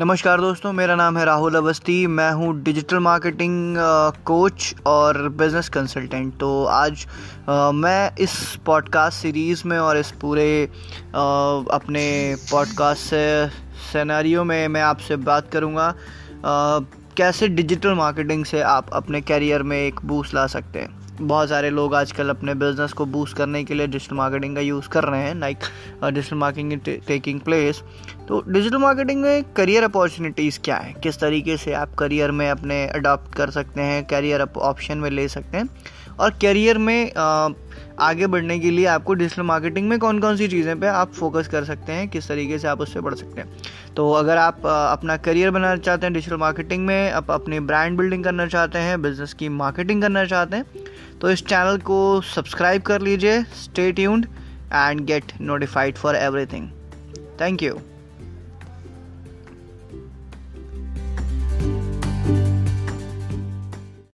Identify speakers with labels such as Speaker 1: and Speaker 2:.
Speaker 1: नमस्कार दोस्तों मेरा नाम है राहुल अवस्थी। मैं हूँ डिजिटल मार्केटिंग कोच और बिज़नेस कंसल्टेंट तो आज आ, मैं इस पॉडकास्ट सीरीज़ में और इस पूरे आ, अपने पॉडकास्ट से सिनेरियो में मैं आपसे बात करूँगा कैसे डिजिटल मार्केटिंग से आप अपने करियर में एक बूस्ट ला सकते हैं। बहुत सारे लोग आजकल अपने बिज़नेस को बूस्ट करने के लिए डिजिटल मार्केटिंग का यूज़ कर रहे हैं like digital marketing taking place तो डिजिटल मार्केटिंग में करियर अपॉर्चुनिटीज़ क्या है? किस तरीके से आप करियर में अपने अडॉप्ट कर सकते हैं करियर ऑप्शन में ले सकते हैं? और करियर में आगे बढ़ने के लिए आपको डिजिटल मार्केटिंग में कौन कौन सी चीज़ें पे आप फोकस कर सकते हैं, किस तरीके से आप उस पर बढ़ सकते हैं। तो अगर आप अपना करियर बनाना चाहते हैं डिजिटल मार्केटिंग में आप अपनी ब्रांड बिल्डिंग करना चाहते हैं बिज़नेस की मार्केटिंग करना चाहते हैं तो इस चैनल को सब्सक्राइब कर लीजिए stay tuned and get notified for everything thank you